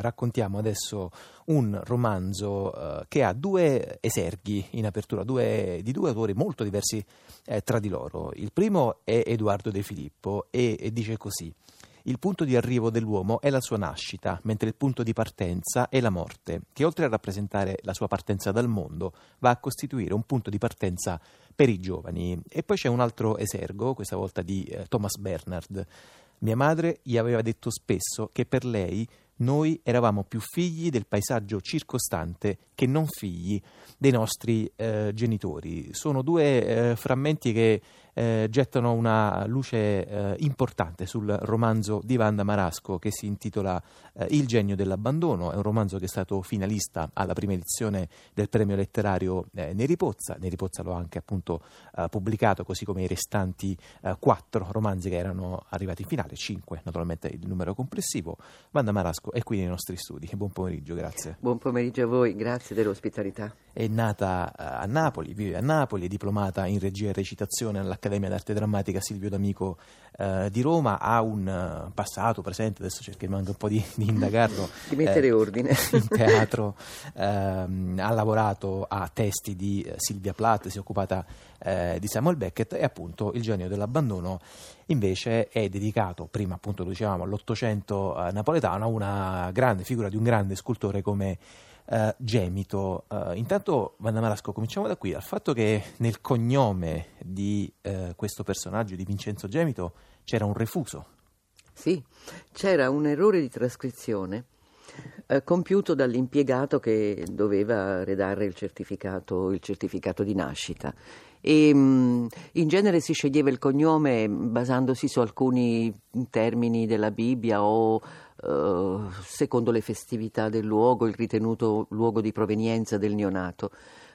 raccontiamo adesso un romanzo eh, che ha due eserghi in apertura, due, di due autori molto diversi eh, tra di loro. Il primo è Edoardo De Filippo e, e dice così. Il punto di arrivo dell'uomo è la sua nascita, mentre il punto di partenza è la morte, che oltre a rappresentare la sua partenza dal mondo, va a costituire un punto di partenza per i giovani. E poi c'è un altro esergo, questa volta di eh, Thomas Bernard. Mia madre gli aveva detto spesso che per lei noi eravamo più figli del paesaggio circostante che non figli dei nostri eh, genitori. Sono due eh, frammenti che eh, gettano una luce eh, importante sul romanzo di Vanda Marasco che si intitola eh, Il genio dell'abbandono. È un romanzo che è stato finalista alla prima edizione del premio letterario eh, Neri Pozza. Neri Pozza lo ha anche appunto eh, pubblicato, così come i restanti eh, quattro romanzi che erano arrivati in finale, cinque naturalmente il numero complessivo. Vanda Marasco è qui nei nostri studi. Buon pomeriggio, grazie. Buon pomeriggio a voi, grazie dell'ospitalità. È nata a Napoli, vive a Napoli, è diplomata in regia e recitazione all'Accademia all'Accademia d'Arte Drammatica Silvio D'Amico eh, di Roma, ha un uh, passato, presente, adesso cerchiamo anche un po' di, di indagarlo. di mettere eh, ordine. In teatro, ehm, ha lavorato a testi di eh, Silvia Plath, si è occupata eh, di Samuel Beckett e appunto Il genio dell'abbandono invece è dedicato, prima appunto lo dicevamo, all'Ottocento eh, napoletano, a una grande figura di un grande scultore come uh, Gemito. Uh, intanto, Vanna Marasco, cominciamo da qui, al fatto che nel cognome di uh, questo personaggio, di Vincenzo Gemito, c'era un refuso. Sì, c'era un errore di trascrizione eh, compiuto dall'impiegato che doveva redare il certificato, il certificato di nascita. E, mm, in genere si sceglieva il cognome basandosi su alcuni termini della Bibbia o eh, secondo le festività del luogo, il ritenuto luogo di provenienza del neonato.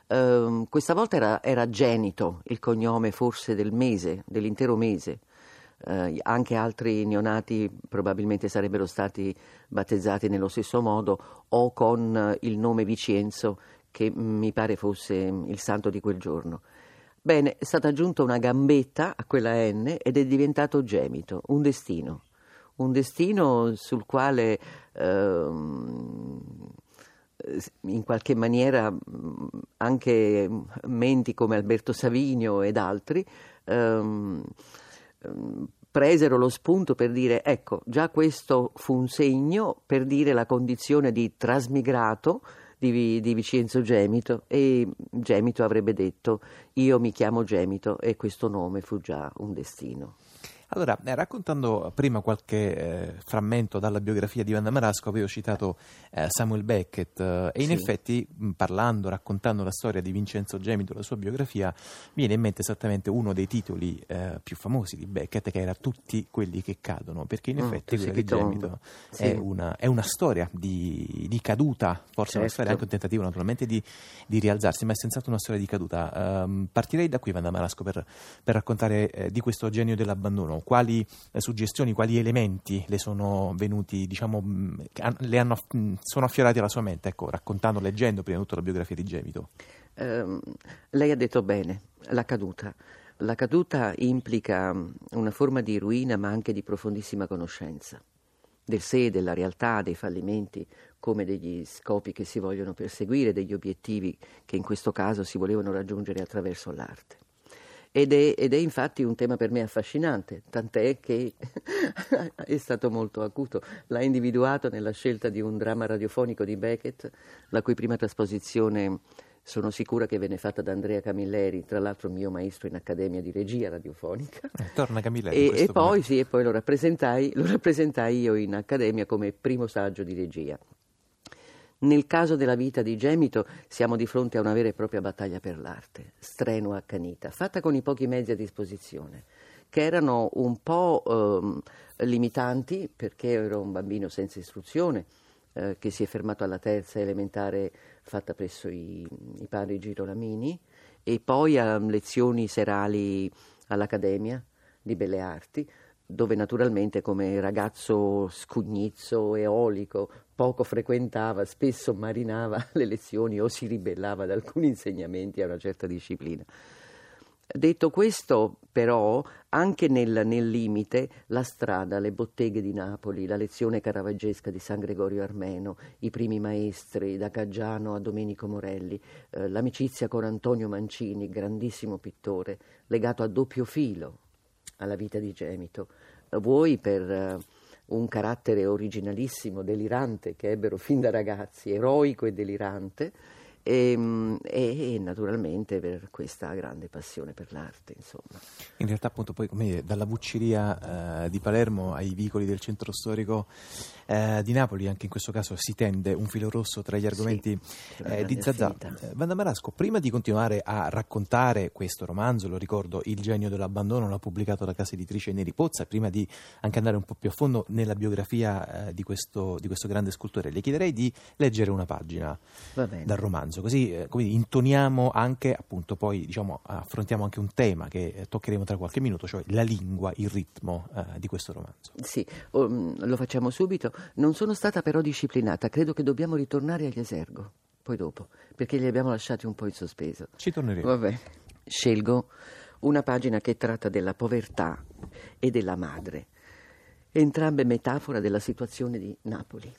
Uh, questa volta era, era, Genito, il cognome forse del mese, dell'intero mese. Uh, anche altri neonati probabilmente sarebbero stati battezzati nello stesso modo o con il nome Vicenzo, che mi pare fosse il santo di quel giorno. Bene, è stata aggiunta una gambetta a quella N ed è diventato Gemito, un destino un destino sul quale ehm, in qualche maniera anche menti come Alberto Savigno ed altri ehm, presero lo spunto per dire ecco già questo fu un segno per dire la condizione di trasmigrato di, di Vicenzo Gemito e Gemito avrebbe detto io mi chiamo Gemito e questo nome fu già un destino. Allora, eh, raccontando prima qualche eh, frammento dalla biografia di Wanda Marasco, avevo citato eh, Samuel Beckett eh, e in sì. effetti, mh, parlando, raccontando la storia di Vincenzo Gemito, la sua biografia, viene in mente esattamente uno dei titoli eh, più famosi di Beckett, che era Tutti quelli che cadono, perché in mm, effetti quella di Gemito sì. è, una, è, una, storia di, di caduta, forse certo. una storia anche un tentativo naturalmente di, di, rialzarsi, ma è senz'altro una storia di caduta. Um, partirei da qui, Wanda Marasco, per, per raccontare eh, di questo genio dell'abbandono quali eh, suggestioni, quali elementi le sono venuti, diciamo, mm, le hanno, mm, sono affiorati alla sua mente, ecco, raccontando, leggendo prima di tutto la biografia di Gemito? Eh, lei ha detto bene, la caduta. La caduta implica mm, una forma di ruina ma anche di profondissima conoscenza del sé, della realtà, dei fallimenti, come degli scopi che si vogliono perseguire, degli obiettivi che in questo caso si volevano raggiungere attraverso l'arte. Ed è, ed è, infatti un tema per me affascinante, tant'è che è stato molto acuto. L'ha individuato nella scelta di un dramma radiofonico di Beckett, la cui prima trasposizione sono sicura che venne fatta da Andrea Camilleri, tra l'altro mio maestro in Accademia di Regia Radiofonica. Eh, torna Camilleri. E, e poi, sì, e poi lo rappresentai, lo rappresentai io in Accademia come primo saggio di regia. Nel caso della vita di Gemito siamo di fronte a una vera e propria battaglia per l'arte, strenua, accanita, fatta con i pochi mezzi a disposizione, che erano un po' eh, limitanti perché ero un bambino senza istruzione, eh, che si è fermato alla terza elementare fatta presso i, i padri Girolamini e poi a lezioni serali all'Accademia di Belle Arti, dove naturalmente come ragazzo scugnizzo, eolico, poco frequentava, spesso marinava le lezioni o si ribellava ad alcuni insegnamenti a una certa disciplina. Detto questo, però, anche nel, nel, limite, la strada, le botteghe di Napoli, la lezione caravaggesca di San Gregorio Armeno, i primi maestri, da Caggiano a Domenico Morelli, eh, l'amicizia con Antonio Mancini, grandissimo pittore, legato a doppio filo alla vita di Gemito, vuoi per eh, un carattere originalissimo, delirante, che ebbero fin da ragazzi, eroico e delirante, Ehm, e, e, naturalmente per questa grande passione per l'arte. Insomma. In realtà appunto poi come dalla Bucceria eh, di Palermo ai vicoli del centro storico eh, di Napoli, anche in questo caso si tende un filo rosso tra gli argomenti sì, eh, di Zazà. Eh, Vanda Marasco, prima di continuare a raccontare questo romanzo, lo ricordo, Il genio dell'abbandono, l'ha pubblicato la casa editrice Neri Pozza, prima di anche andare un po' più a fondo nella biografia eh, di questo, di, questo, grande scultore, le chiederei di leggere una pagina dal romanzo romanzo, così eh, come intoniamo anche, appunto, poi diciamo, affrontiamo anche un tema che eh, toccheremo tra qualche minuto, cioè la lingua, il ritmo eh, di questo romanzo. Sì, um, lo facciamo subito. Non sono stata però disciplinata, credo che dobbiamo ritornare agli esergo, poi dopo, perché li abbiamo lasciati un po' in sospeso. Ci torneremo. Vabbè, scelgo una pagina che tratta della povertà e della madre, entrambe metafora della situazione di Napoli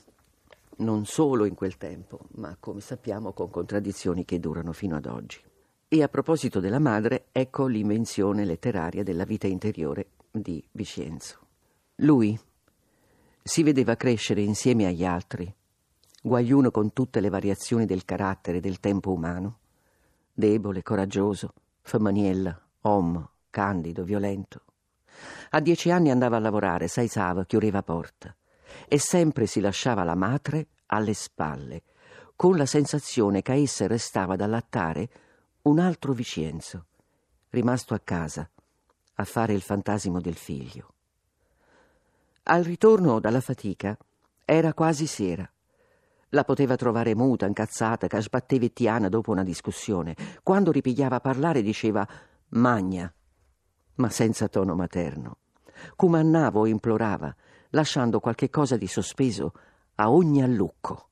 non solo in quel tempo, ma come sappiamo con contraddizioni che durano fino ad oggi. E a proposito della madre, ecco l'invenzione letteraria della vita interiore di Vicenzo. Lui si vedeva crescere insieme agli altri, guagliuno con tutte le variazioni del carattere del tempo umano, debole, coraggioso, famaniella, om, candido, violento. A dieci anni andava a lavorare, saisava, chiudeva porta e sempre si lasciava la madre alle spalle, con la sensazione che a essa restava da allattare un altro Vicenzo, rimasto a casa a fare il fantasimo del figlio. Al ritorno dalla fatica era quasi sera. La poteva trovare muta, incazzata, che sbattevettiana dopo una discussione. Quando ripigliava a parlare diceva magna, ma senza tono materno. Comannava o implorava, lasciando qualche cosa di sospeso a ogni allucco,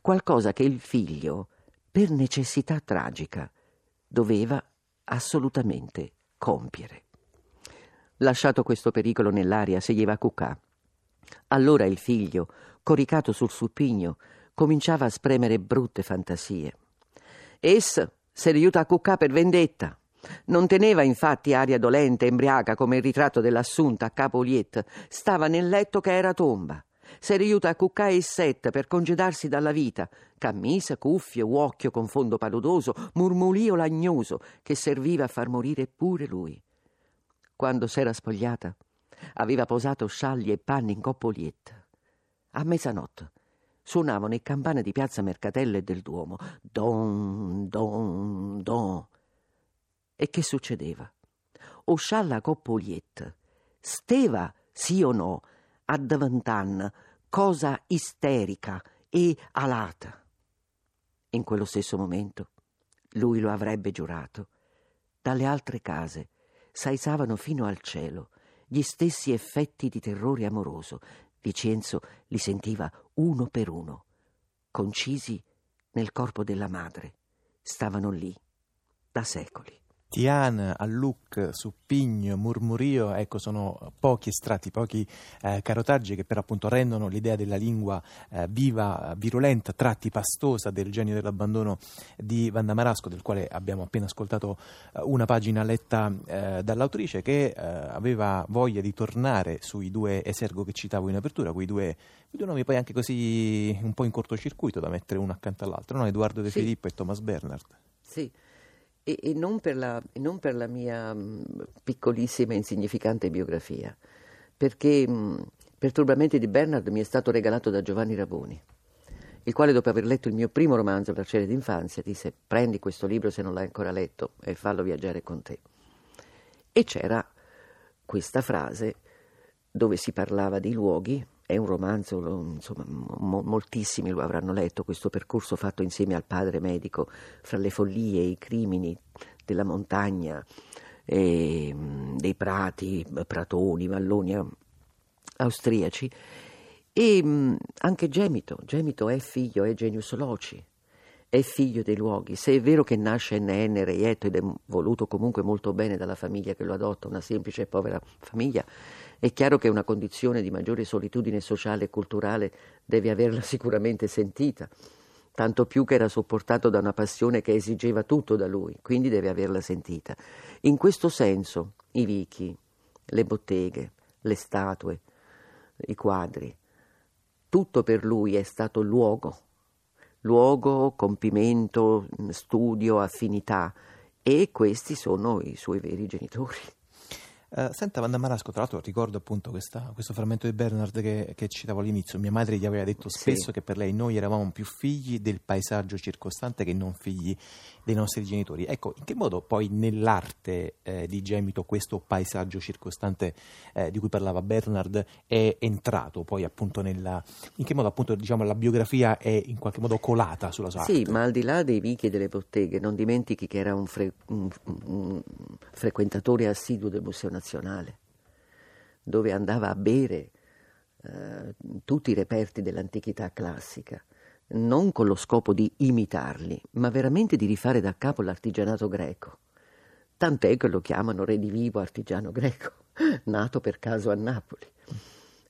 qualcosa che il figlio, per necessità tragica, doveva assolutamente compiere. Lasciato questo pericolo nell'aria, seguiva cucà. Allora il figlio, coricato sul supigno, cominciava a spremere brutte fantasie. Essa se aiuta a cucà per vendetta. Non teneva infatti aria dolente, embriaca come il ritratto dell'assunta a capo Liet. Stava nel letto che era tomba. Si riuta a cuccare il set per congedarsi dalla vita. Cammisa, cuffie, uocchio con fondo paludoso, murmulio lagnoso che serviva a far morire pure lui. Quando s'era spogliata, aveva posato scialli e panni in coppolietta. A mezzanotte suonavano le campane di piazza Mercatello e del Duomo. Don, don, don. E che succedeva? O scialla coppolietta steva, sì o no, a davantan, cosa isterica e alata. In quello stesso momento, lui lo avrebbe giurato, dalle altre case saisavano fino al cielo gli stessi effetti di terrore amoroso. Vicenzo li sentiva uno per uno, concisi nel corpo della madre. Stavano lì da secoli. Tian, Alluc, Suppigno, Murmurio, ecco, sono pochi estratti, pochi eh, carotaggi che però appunto rendono l'idea della lingua eh, viva, virulenta, tratti pastosa del genio dell'abbandono di Vanda Marasco, del quale abbiamo appena ascoltato eh, una pagina letta eh, dall'autrice che eh, aveva voglia di tornare sui due esergo che citavo in apertura, quei due, quei due nomi poi anche così un po' in cortocircuito da mettere uno accanto all'altro, no? Edoardo De sì. Filippo e Thomas Bernard. Sì e, e, non, per la, non, per la, mia mh, piccolissima e insignificante biografia, perché mh, Perturbamenti di Bernard mi è stato regalato da Giovanni Raboni, il quale dopo aver letto il mio primo romanzo, Piacere d'infanzia, disse prendi questo libro se non l'hai ancora letto e fallo viaggiare con te. E c'era questa frase dove si parlava di luoghi è un romanzo, insomma, mo- moltissimi lo avranno letto, questo percorso fatto insieme al padre medico fra le follie i crimini della montagna, e, dei prati, pratoni, valloni austriaci. E anche Gemito, Gemito è figlio, è Genius Loci. è figlio dei luoghi. Se è vero che nasce NN reietto ed è voluto comunque molto bene dalla famiglia che lo adotta, una semplice e povera famiglia, è chiaro che una condizione di maggiore solitudine sociale e culturale deve averla sicuramente sentita, tanto più che era sopportato da una passione che esigeva tutto da lui, quindi deve averla sentita. In questo senso i vichi, le botteghe, le statue, i quadri, tutto per lui è stato luogo luogo, compimento, studio, affinità e questi sono i suoi veri genitori. Uh, senta, Vanda Marasco, tra l'altro ricordo appunto questa, questo frammento di Bernard che, che, citavo all'inizio. Mia madre gli aveva detto spesso sì. che per lei noi eravamo più figli del paesaggio circostante che non figli dei nostri genitori. Ecco, in che modo poi nell'arte eh, di Gemito questo paesaggio circostante eh, di cui parlava Bernard è entrato poi appunto nella... in che modo appunto diciamo la biografia è in qualche modo colata sulla sua sì? Sì, ma al di là dei vichi e delle botteghe, non dimentichi che era un, fre- un, un frequentatore assiduo del Museo Nazionale, dove andava a bere eh, tutti i reperti dell'antichità classica non con lo scopo di imitarli, ma veramente di rifare da capo l'artigianato greco. Tant'è che lo chiamano redivivo artigiano greco, nato per caso a Napoli.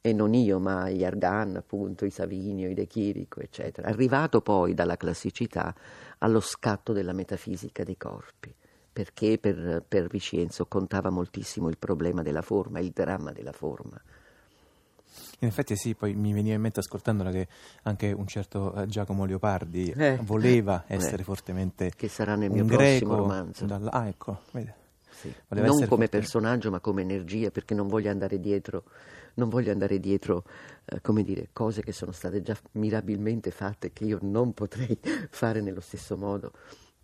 E non io, ma gli Argan, appunto, i Savinio, i De Chirico, eccetera. Arrivato poi dalla classicità allo scatto della metafisica dei corpi, perché per, per Vicenzo contava moltissimo il problema della forma, il dramma della forma in effetti sì, poi mi veniva in mente ascoltandola che anche un certo eh, Giacomo Leopardi eh, voleva eh, essere fortemente che sarà nel mio prossimo romanzo. Dalla, ah, ecco, vede. Sì. Non come forte... personaggio, ma come energia, perché non voglio andare dietro, non voglio andare dietro eh, come dire, cose che sono state già mirabilmente fatte che io non potrei fare nello stesso modo.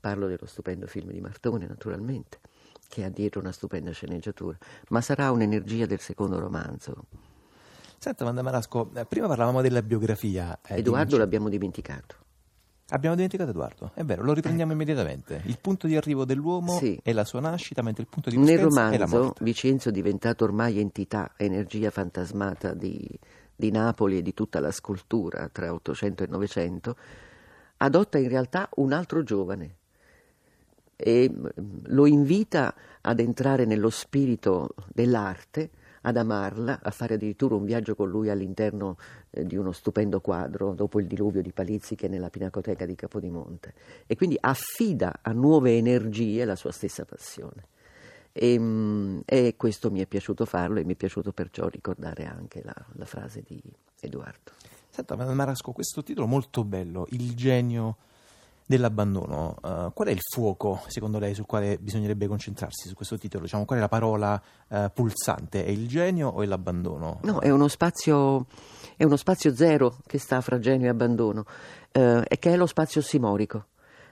Parlo dello stupendo film di Martone, naturalmente, che ha dietro una stupenda sceneggiatura, ma sarà un'energia del secondo romanzo. Senta, Wanda Marasco, eh, prima parlavamo della biografia. Eh, Edoardo l'abbiamo dimenticato. Abbiamo dimenticato Edoardo, è vero, lo riprendiamo ecco. immediatamente. Il punto di arrivo dell'uomo sì. è la sua nascita, mentre il punto di partenza è la morte. Nel romanzo, Vicenzo è diventato ormai entità, energia fantasmata di, di Napoli e di tutta la scultura tra 800 e 900, adotta in realtà un altro giovane e mm, lo invita ad entrare nello spirito dell'arte ad amarla, a fare addirittura un viaggio con lui all'interno eh, di uno stupendo quadro dopo il diluvio di Palizzi che è nella Pinacoteca di Capodimonte e quindi affida a nuove energie la sua stessa passione. E, mm, e, questo mi è piaciuto farlo e mi è piaciuto perciò ricordare anche la, la frase di Edoardo. Senta, Marasco, questo titolo molto bello, Il genio dell'abbandono, uh, qual è il fuoco secondo lei sul quale bisognerebbe concentrarsi su questo titolo? Diciamo, qual è la parola uh, pulsante? È il genio o è l'abbandono? No, è uno spazio, è uno spazio zero che sta fra genio e abbandono, uh, e che è lo spazio simorico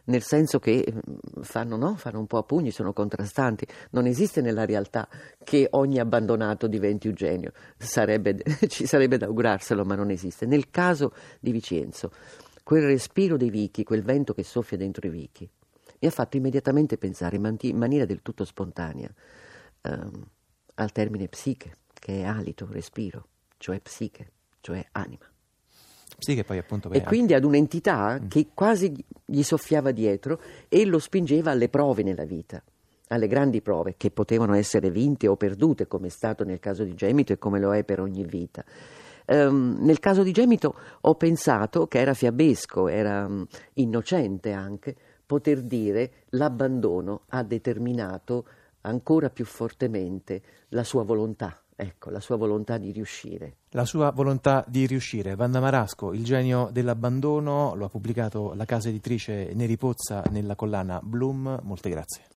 nel senso che mm, fanno, no? fanno, un po' a pugni, sono contrastanti. Non esiste nella realtà che ogni abbandonato diventi un genio, sarebbe, ci sarebbe da augurarselo, ma non esiste. Nel caso di Vicenzo, quel respiro dei vichi, quel vento che soffia dentro i vichi, mi ha fatto immediatamente pensare in maniera del tutto spontanea um, al termine psiche, che è alito, respiro, cioè psiche, cioè anima. Psiche poi appunto e quindi ad un'entità mm. che quasi gli soffiava dietro e lo spingeva alle prove nella vita, alle grandi prove che potevano essere vinte o perdute, come è stato nel caso di Gemito e come lo è per ogni vita. Um, nel caso di Gemito ho pensato che era fiabesco, era um, innocente anche, poter dire l'abbandono ha determinato ancora più fortemente la sua volontà. Ecco, la sua volontà di riuscire. La sua volontà di riuscire. Vanda Marasco, Il genio dell'abbandono, lo ha pubblicato la casa editrice Neri Pozza nella collana Bloom. Molte grazie.